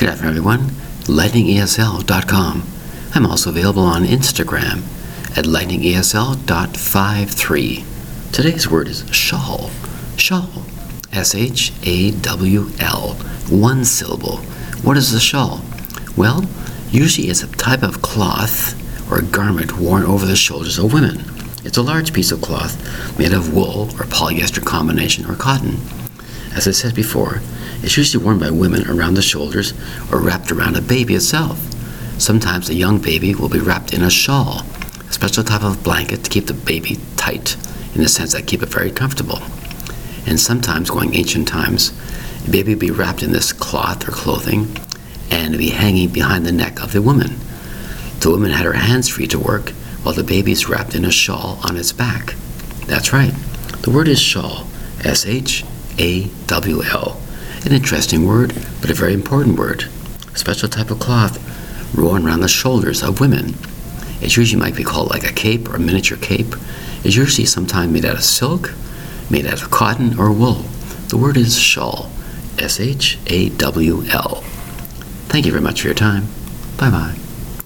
Good afternoon, everyone. LightningESL.com. I'm also available on Instagram at lightningesl.53. Today's word is shawl. Shawl. S H A W L. One syllable. What is a shawl? Well, usually it's a type of cloth or garment worn over the shoulders of women. It's a large piece of cloth made of wool or polyester combination or cotton. As I said before, it's usually worn by women around the shoulders or wrapped around a baby itself. Sometimes a young baby will be wrapped in a shawl, a special type of blanket to keep the baby tight, in the sense that keep it very comfortable. And sometimes, going ancient times, a baby would be wrapped in this cloth or clothing and be hanging behind the neck of the woman. The woman had her hands free to work while the baby is wrapped in a shawl on its back. That's right. The word is shawl. S H A W L. An interesting word, but a very important word. A special type of cloth worn around the shoulders of women. It usually might be called like a cape or a miniature cape. It's usually sometimes made out of silk, made out of cotton or wool. The word is shawl. S H A W L. Thank you very much for your time. Bye bye.